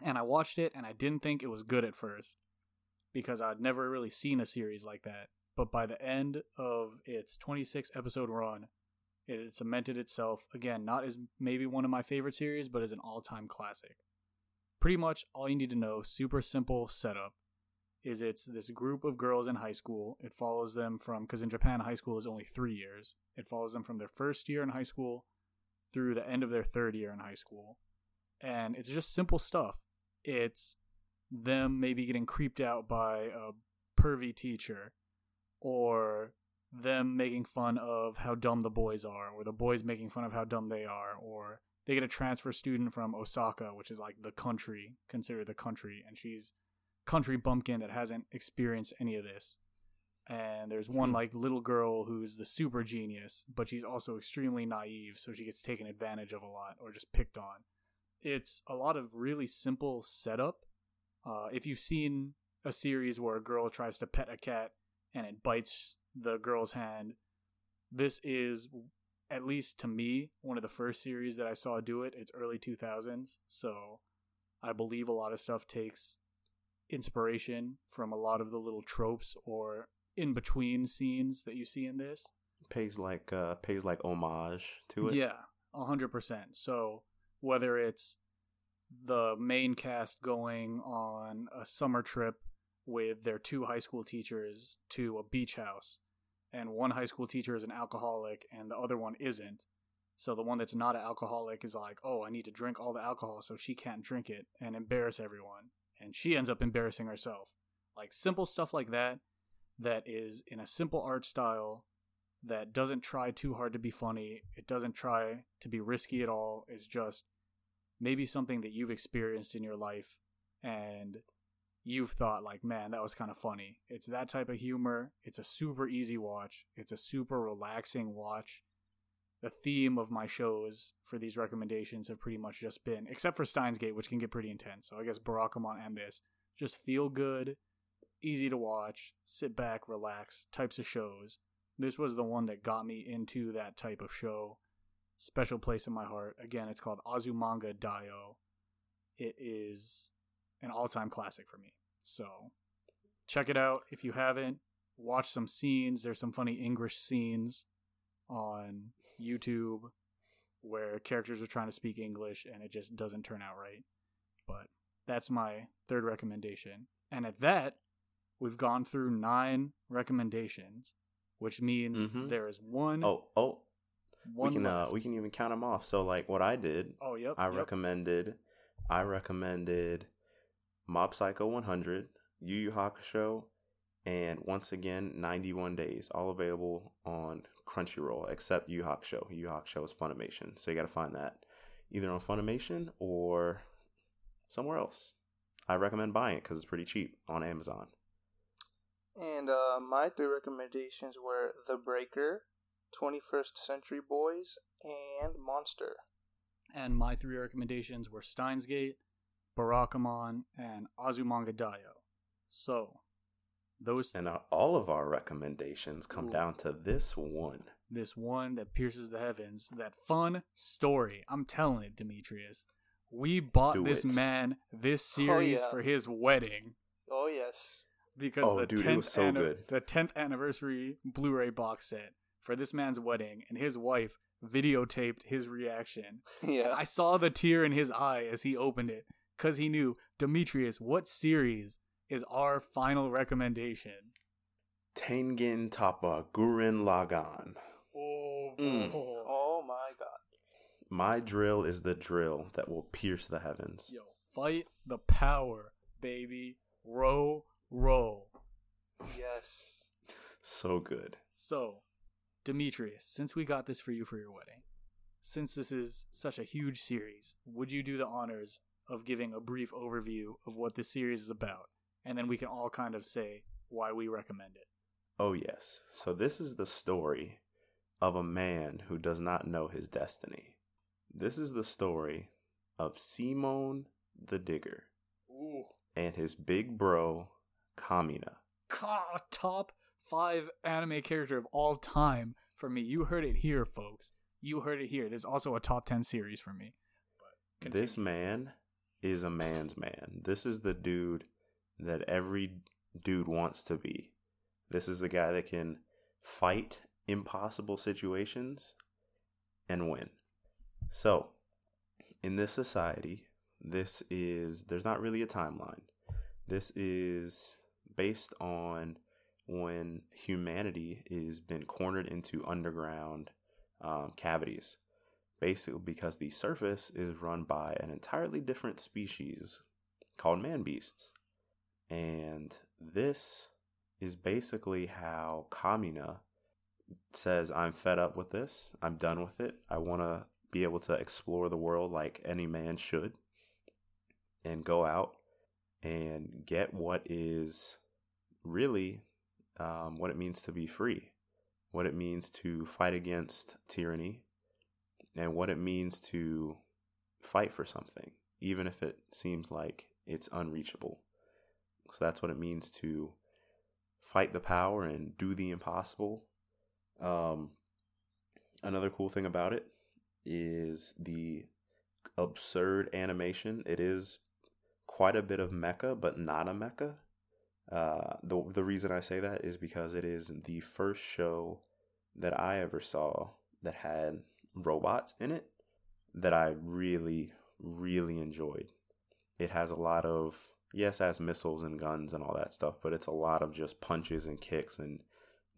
Speaker 1: And I watched it and I didn't think it was good at first because I'd never really seen a series like that. But by the end of its 26 episode run, it cemented itself again, not as maybe one of my favorite series, but as an all time classic. Pretty much all you need to know, super simple setup, is it's this group of girls in high school. It follows them from, because in Japan, high school is only three years. It follows them from their first year in high school through the end of their third year in high school. And it's just simple stuff. It's them maybe getting creeped out by a pervy teacher or them making fun of how dumb the boys are or the boys making fun of how dumb they are or they get a transfer student from Osaka which is like the country considered the country and she's country bumpkin that hasn't experienced any of this and there's one
Speaker 2: Hmm.
Speaker 1: like little girl who's the super genius but she's also extremely naive so she gets taken advantage of a lot or just picked on it's a lot of really simple setup uh, if you've seen a series where a girl tries to pet a cat and it bites the girl's hand this is at least to me one of the first series that i saw do it it's early 2000s so i believe a lot of stuff takes inspiration from a lot of the little tropes or in between scenes that you see in this
Speaker 2: Pays like uh pays like homage to it.
Speaker 1: yeah, a hundred percent. So whether it's the main cast going on a summer trip with their two high school teachers to a beach house, and one high school teacher is an alcoholic and the other one isn't. So the one that's not an alcoholic is like, oh, I need to drink all the alcohol so she can't drink it and embarrass everyone. And she ends up embarrassing herself. Like simple stuff like that, that is in a simple art style that doesn't try too hard to be funny. It doesn't try to be risky at all. It's just maybe something that you've experienced in your life and you've thought like, man, that was kind of funny. It's that type of humor. It's a super easy watch. It's a super relaxing watch. The theme of my shows for these recommendations have pretty much just been, except for Steins Gate, which can get pretty intense. So I guess Barakamon and this just feel good, easy to watch, sit back, relax types of shows this was the one that got me into that type of show. Special place in my heart. Again, it's called Azumanga Daioh. It is an all-time classic for me. So, check it out if you haven't. Watch some scenes. There's some funny English scenes on YouTube where characters are trying to speak English and it just doesn't turn out right. But that's my third recommendation. And at that, we've gone through nine recommendations, which means
Speaker 2: Mhm.
Speaker 1: there is one.
Speaker 2: Oh, oh,
Speaker 1: one
Speaker 2: we can uh we can even count them off. So like what I did,
Speaker 1: oh, yep.
Speaker 2: I
Speaker 1: yep.
Speaker 2: recommended I recommended Mob Psycho 100, Yu Yu Hakusho, and once again 91 Days, all available on Crunchyroll except Yu Yu Hakusho. Yu Yu Hakusho is Funimation, so you got to find that either on Funimation or somewhere else. I recommend buying it because it's pretty cheap on Amazon.
Speaker 3: And uh, my three recommendations were The Breaker, 21st Century Boys, and Monster.
Speaker 1: And my three recommendations were Steins Gate, Barakamon, and Azumanga Daioh. So, those
Speaker 2: And uh, all of our recommendations come
Speaker 1: Ooh.
Speaker 2: down to this one.
Speaker 1: this one that pierces the heavens, that fun story. I'm telling it, Demetrius. We bought
Speaker 2: Do
Speaker 1: this
Speaker 2: it.
Speaker 1: man this series
Speaker 3: yeah.
Speaker 1: for his wedding
Speaker 3: Oh, yes.
Speaker 1: because
Speaker 2: Oh,
Speaker 1: the
Speaker 2: dude, it
Speaker 1: 10th
Speaker 2: was so good.
Speaker 1: the 10th anniversary Blu-ray box set for this man's wedding and his wife videotaped his reaction.
Speaker 3: yeah.
Speaker 1: I saw the tear in his eye as he opened it cuz he knew, Demetrius, what series is our final recommendation?
Speaker 2: Tengen Toppa Gurren Lagann.
Speaker 1: Oh,
Speaker 2: Mm.
Speaker 3: Oh, my God.
Speaker 2: My drill is the drill that will pierce the heavens.
Speaker 1: Yo, fight the power, baby. Row, row.
Speaker 3: Yes.
Speaker 2: So good.
Speaker 1: So, Demetrius, since we got this for you for your wedding, since this is such a huge series, would you do the honors of giving a brief overview of what this series is about? And then we can all kind of say why we recommend it.
Speaker 2: Oh, yes. So, this is the story of a man who does not know his destiny. This is the story of Simon the Digger
Speaker 1: Ooh.
Speaker 2: and his big bro, Kamina.
Speaker 1: Ka- top five anime character of all time for me. You heard it here, folks. You heard it here. There's also a top 10 series for me.
Speaker 2: This man is a man's man. This is the dude that every dude wants to be. This is the guy that can fight impossible situations and win. So, in this society, this is there's not really a timeline. This is based on when humanity is been cornered into underground um, cavities basically because the surface is run by an entirely different species called man beasts. And this is basically how Kamina says, I'm fed up with this. I'm done with it. I want to be able to explore the world like any man should and go out and get what is really um, what it means to be free, what it means to fight against tyranny, and what it means to fight for something, even if it seems like it's unreachable. So that's what it means to fight the power and do the impossible. Um, another cool thing about it is the absurd animation. It is quite a bit of mecha, but not a mecha. Uh, the the reason I say that is because it is the first show that I ever saw that had robots in it that I really, really enjoyed. It has a lot of, yes, it has missiles and guns and all that stuff, but it's a lot of just punches and kicks and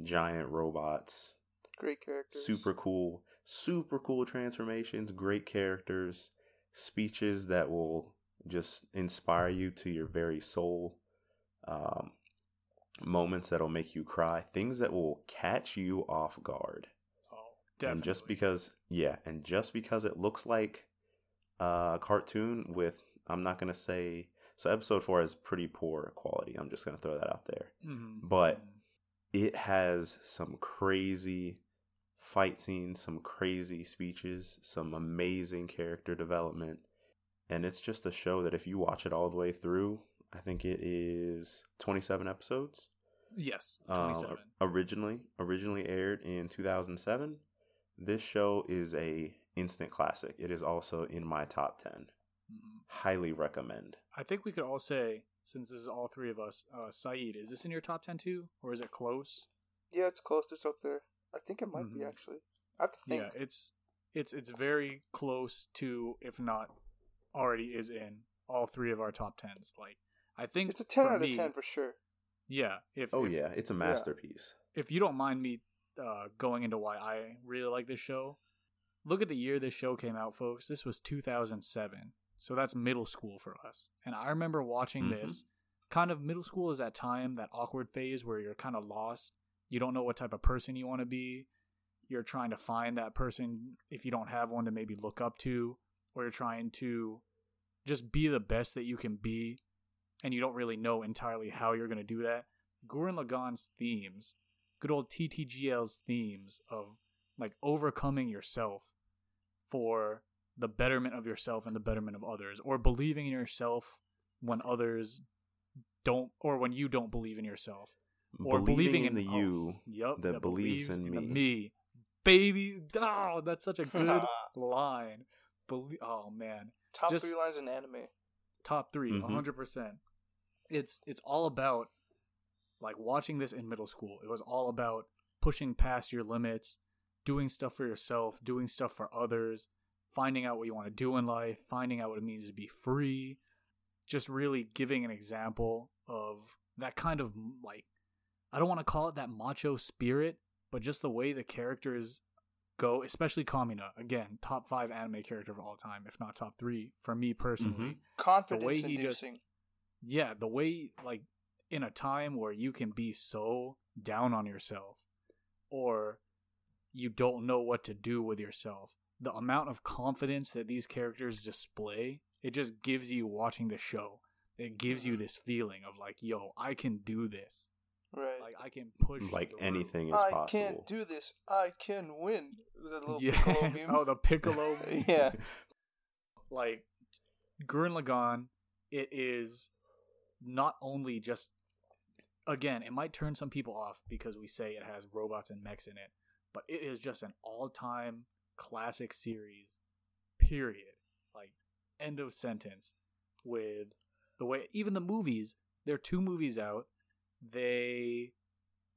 Speaker 2: giant robots.
Speaker 3: Great characters.
Speaker 2: Super cool, super cool transformations, great characters, speeches that will just inspire you to your very soul. Um, moments that'll make you cry, things that will catch you off guard.
Speaker 1: Oh, definitely.
Speaker 2: And just because, yeah, and just because it looks like a cartoon with, I'm not going to say, so episode four is pretty poor quality. I'm just going to throw that out there.
Speaker 1: Mhm.
Speaker 2: But it has some crazy fight scenes, some crazy speeches, some amazing character development. And it's just a show that if you watch it all the way through, I think it is 27 episodes
Speaker 1: yes,
Speaker 2: uh, originally originally aired in 2007 this show is a instant classic it is also in my top 10
Speaker 1: Mhm.
Speaker 2: highly recommend
Speaker 1: I think we could all say, since this is all three of us, uh, Saeed, is this in your top 10 too? Or is it close?
Speaker 3: Yeah, it's close. It's up there. I think it might be
Speaker 1: Mhm.
Speaker 3: actually. I have to think.
Speaker 1: Yeah, it's it's it's very close to, if not already is in all three of our top tens. Like I think
Speaker 3: It's a ten
Speaker 1: for
Speaker 3: out
Speaker 1: me-
Speaker 3: of ten for sure.
Speaker 1: Yeah, if
Speaker 2: oh
Speaker 1: if,
Speaker 2: yeah it's a masterpiece
Speaker 1: if you don't mind me uh, going into why I really like this show, look at the year this show came out, folks. This was 2007, so that's middle school for us. And I remember watching
Speaker 2: Mhm.
Speaker 1: this. Kind of middle school is that time, that awkward phase where you're kind of lost. You don't know what type of person you want to be. You're trying to find that person if you don't have one to maybe look up to, or you're trying to just be the best that you can be, and you don't really know entirely how you're going to do that. Gurren Lagann's themes good old TTGL's themes of like overcoming yourself for the betterment of yourself and the betterment of others, or believing in yourself when others don't, or when you don't believe in yourself, or
Speaker 2: believing,
Speaker 1: believing,
Speaker 2: in the
Speaker 1: oh,
Speaker 2: you
Speaker 1: yep,
Speaker 2: that believes in
Speaker 1: the
Speaker 2: me.
Speaker 1: me, baby. Oh, that's such a good line. Belie- oh man,
Speaker 3: Top
Speaker 1: Just-
Speaker 3: three lines in anime.
Speaker 1: top 3
Speaker 2: Mhm.
Speaker 1: 100 percent. It's it's all about like watching this in middle school. It was all about pushing past your limits, doing stuff for yourself, doing stuff for others, finding out what you want to do in life, finding out what it means to be free, just really giving an example of that kind of like I don't want to call it that macho spirit, but just the way the characters go, especially Kamina, again, top 5 anime character of all time, if not top 3 for me personally mm-hmm.
Speaker 3: Confidence
Speaker 1: he just-
Speaker 3: inducing.
Speaker 1: Yeah, the way like in a time where you can be so down on yourself or you don't know what to do with yourself, the amount of confidence that these characters display, it just gives you watching the show. It gives you mm-hmm. this feeling of like, yo, I can do this.
Speaker 3: Right.
Speaker 1: Like I can push
Speaker 2: like
Speaker 1: the rope.
Speaker 2: anything is
Speaker 3: I
Speaker 2: possible.
Speaker 3: can't do this. I can win. The little
Speaker 1: Yeah.
Speaker 3: Piccolo meme.
Speaker 1: oh, the Piccolo.
Speaker 3: yeah.
Speaker 1: like Gurren Lagann, it is not only just again, it might turn some people off because we say it has robots and mechs in it, but it is just an all-time classic series. Period. Like end of sentence with the way even the movies, there are two movies out. They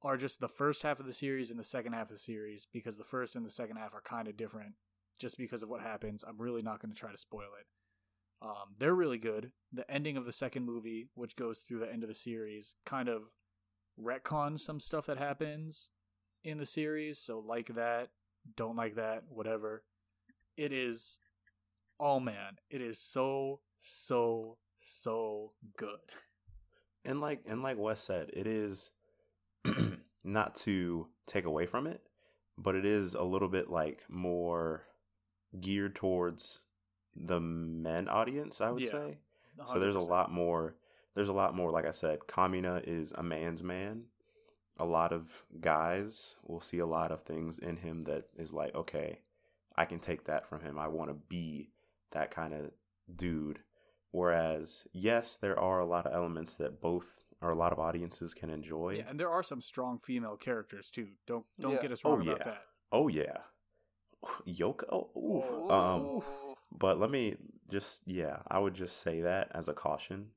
Speaker 1: are just the first half of the series and the second half of the series because the first and the second half are kind of different just because of what happens. I'm really not going to try to spoil it. Um, they're really good. The ending of the second movie, which goes through the end of the series, kind of retcons some stuff that happens in the series. So, like that, don't like that, whatever. It is, oh man, it is so, so, so good.
Speaker 2: and like and like Wes said, it is not to take away from it, but it is a little bit like more geared towards the men audience, I would
Speaker 1: Yeah.
Speaker 2: say. So there's a lot more there's a lot more like I said, Kamina is a man's man. A lot of guys will see a lot of things in him that is like, okay, I can take that from him. I want to be that kind of dude. Whereas, yes, there are a lot of elements that both or a lot of audiences can enjoy.
Speaker 1: Yeah, and there are some strong female characters too. Don't don't
Speaker 3: Yeah.
Speaker 1: get us wrong
Speaker 2: Oh,
Speaker 1: about
Speaker 2: yeah.
Speaker 1: that.
Speaker 2: Oh yeah, Yoko. Ooh.
Speaker 3: Ooh.
Speaker 2: Um, but let me just yeah, I would just say that as a caution.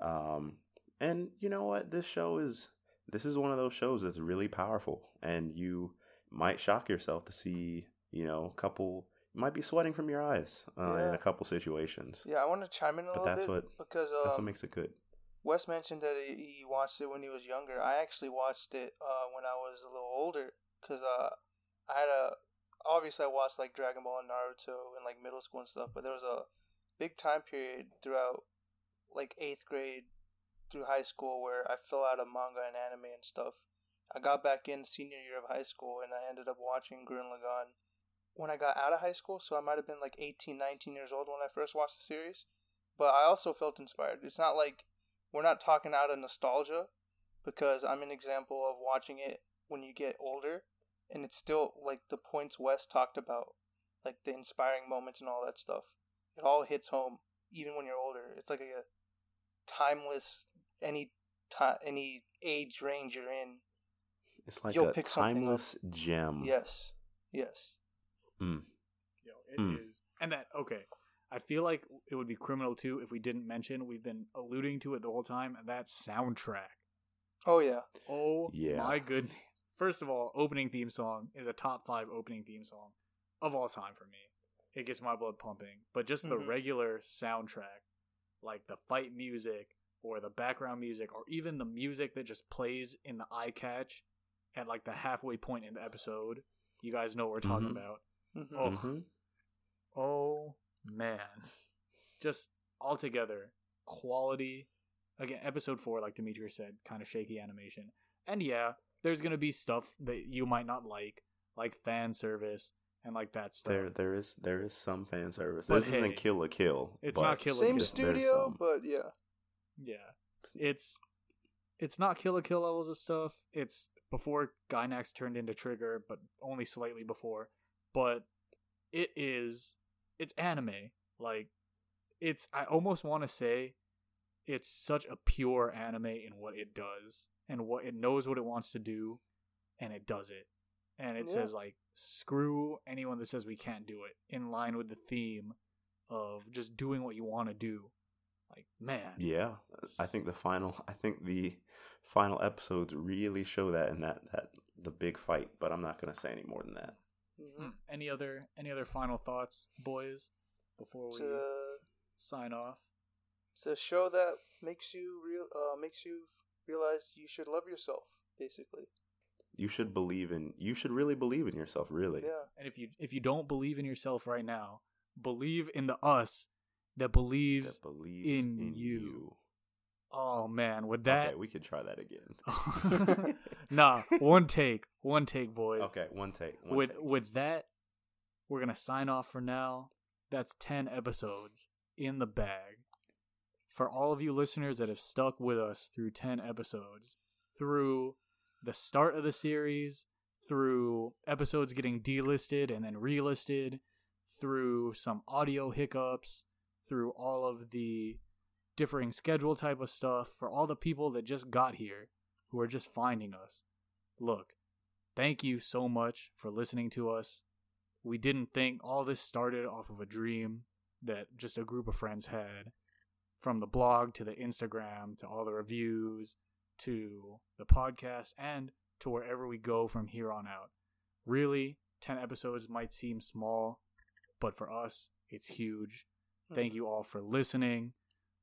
Speaker 2: Um, and you know what? This show is this is one of those shows that's really powerful, and you might shock yourself to see you know a couple. You might be sweating from your eyes uh, in a couple situations.
Speaker 3: yeah, I want to chime in a
Speaker 2: But
Speaker 3: little
Speaker 2: that's
Speaker 3: bit
Speaker 2: what-
Speaker 3: because
Speaker 2: That's what
Speaker 3: um,
Speaker 2: makes it good.
Speaker 3: Wes mentioned that he he watched it when he was younger. I actually watched it uh, when I was a little older because uh, I had a obviously I watched like Dragon Ball and Naruto in like middle school and stuff, but there was a big time period throughout like eighth grade through high school where I fell out of manga and anime and stuff. I got back in senior year of high school and I ended up watching Gurren Lagann when I got out of high school, so I might have been like 18, 19 years old when I first watched the series. But I also felt inspired. It's not like we're not talking out of nostalgia because I'm an example of watching it when you get older and it's still like the points Wes talked about, like the inspiring moments and all that stuff. It all hits home even when you're older. It's like a timeless any time any age range you're in.
Speaker 2: It's like
Speaker 3: you'll
Speaker 2: a
Speaker 3: pick something
Speaker 2: timeless gem.
Speaker 3: Yes. Yes.
Speaker 2: Mm.
Speaker 1: Yo, it is,
Speaker 2: Mm.
Speaker 1: and that okay. I feel like it would be criminal too if we didn't mention we've been alluding to it the whole time. And that soundtrack.
Speaker 3: Oh yeah.
Speaker 1: Oh
Speaker 2: Yeah.
Speaker 1: my goodness! First of all, opening theme song is a top five opening theme song of all time for me. It gets my blood pumping. But just the
Speaker 3: Mhm.
Speaker 1: regular soundtrack, like the fight music or the background music or even the music that just plays in the eye catch at like the halfway point in the episode. You guys know what we're talking
Speaker 2: Mhm.
Speaker 1: about.
Speaker 3: Mhm.
Speaker 1: Oh.
Speaker 2: Mhm.
Speaker 1: Oh man. Just altogether quality. Again, episode 4 like Demetrius said, kind of shaky animation. And yeah, there's going to be stuff that you might not like, like fan service and like that stuff.
Speaker 2: There, there is there is some fan service.
Speaker 1: But
Speaker 2: this
Speaker 1: hey,
Speaker 2: isn't Kill la Kill.
Speaker 1: it's not Kill la Kill.
Speaker 2: Same
Speaker 3: studio, but yeah.
Speaker 1: Yeah. It's it's not kill la kill levels of stuff. It's before Gainax turned into Trigger, but only slightly before. But it is it's anime. Like it's I almost want to say it's such a pure anime in what it does and what it knows what it wants to do and it does it. And it
Speaker 3: Yeah.
Speaker 1: says like screw anyone that says we can't do it in line with the theme of just doing what you want to do. Like, man.
Speaker 2: Yeah, I think the final. I think the final episodes really show that in that that the big fight. But I'm not gonna say any more than that.
Speaker 3: Mhm.
Speaker 1: Hmm. Any other any other final thoughts, boys, before we
Speaker 3: a,
Speaker 1: sign off?
Speaker 3: it's a show that makes you real uh, makes you realize you should love yourself, basically.
Speaker 2: You should believe in. You should really believe in yourself. Really.
Speaker 3: Yeah.
Speaker 1: And if you if you don't believe in yourself right now, believe in the us that believes.
Speaker 2: That believes
Speaker 1: in
Speaker 2: in,
Speaker 1: you.
Speaker 2: you.
Speaker 1: oh man, with that,
Speaker 2: okay, we could try that again.
Speaker 1: nah, one take, one take, boys.
Speaker 2: okay, one take. One
Speaker 1: with
Speaker 2: take.
Speaker 1: with that, we're gonna sign off for now. That's ten episodes in the bag. For all of you listeners that have stuck with us through ten episodes, through the start of the series, through episodes getting delisted and then relisted, through some audio hiccups, through all of the differing schedule type of stuff, for all the people that just got here who are just finding us. Look, thank you so much for listening to us. We didn't think all this started off of a dream that just a group of friends had. From the blog to the Instagram to all the reviews to the podcast and to wherever we go from here on out. Really, 10 episodes might seem small, but for us, it's huge. Thank mm. you all for listening.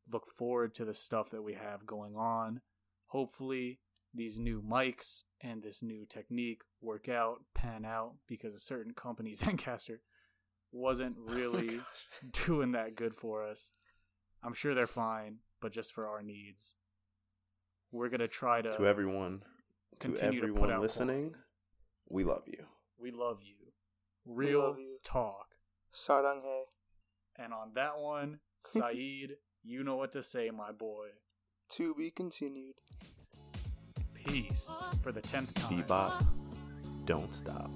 Speaker 1: Look forward to the stuff that we have going on. Hopefully, these new mics and this new technique work out, pan out, because a certain company, Zencastr, wasn't oh, really doing that good for us. I'm sure they're fine, but just for our needs. We're going to try to.
Speaker 2: To everyone, to
Speaker 1: continue to put
Speaker 2: everyone listening, we love you.
Speaker 1: We love you. Real
Speaker 3: love you.
Speaker 1: talk.
Speaker 3: Saranghae.
Speaker 1: And on that one, Saeed, you know what to say, my boy.
Speaker 3: To be continued.
Speaker 1: Peace for the tenth time.
Speaker 2: Bebop, don't stop.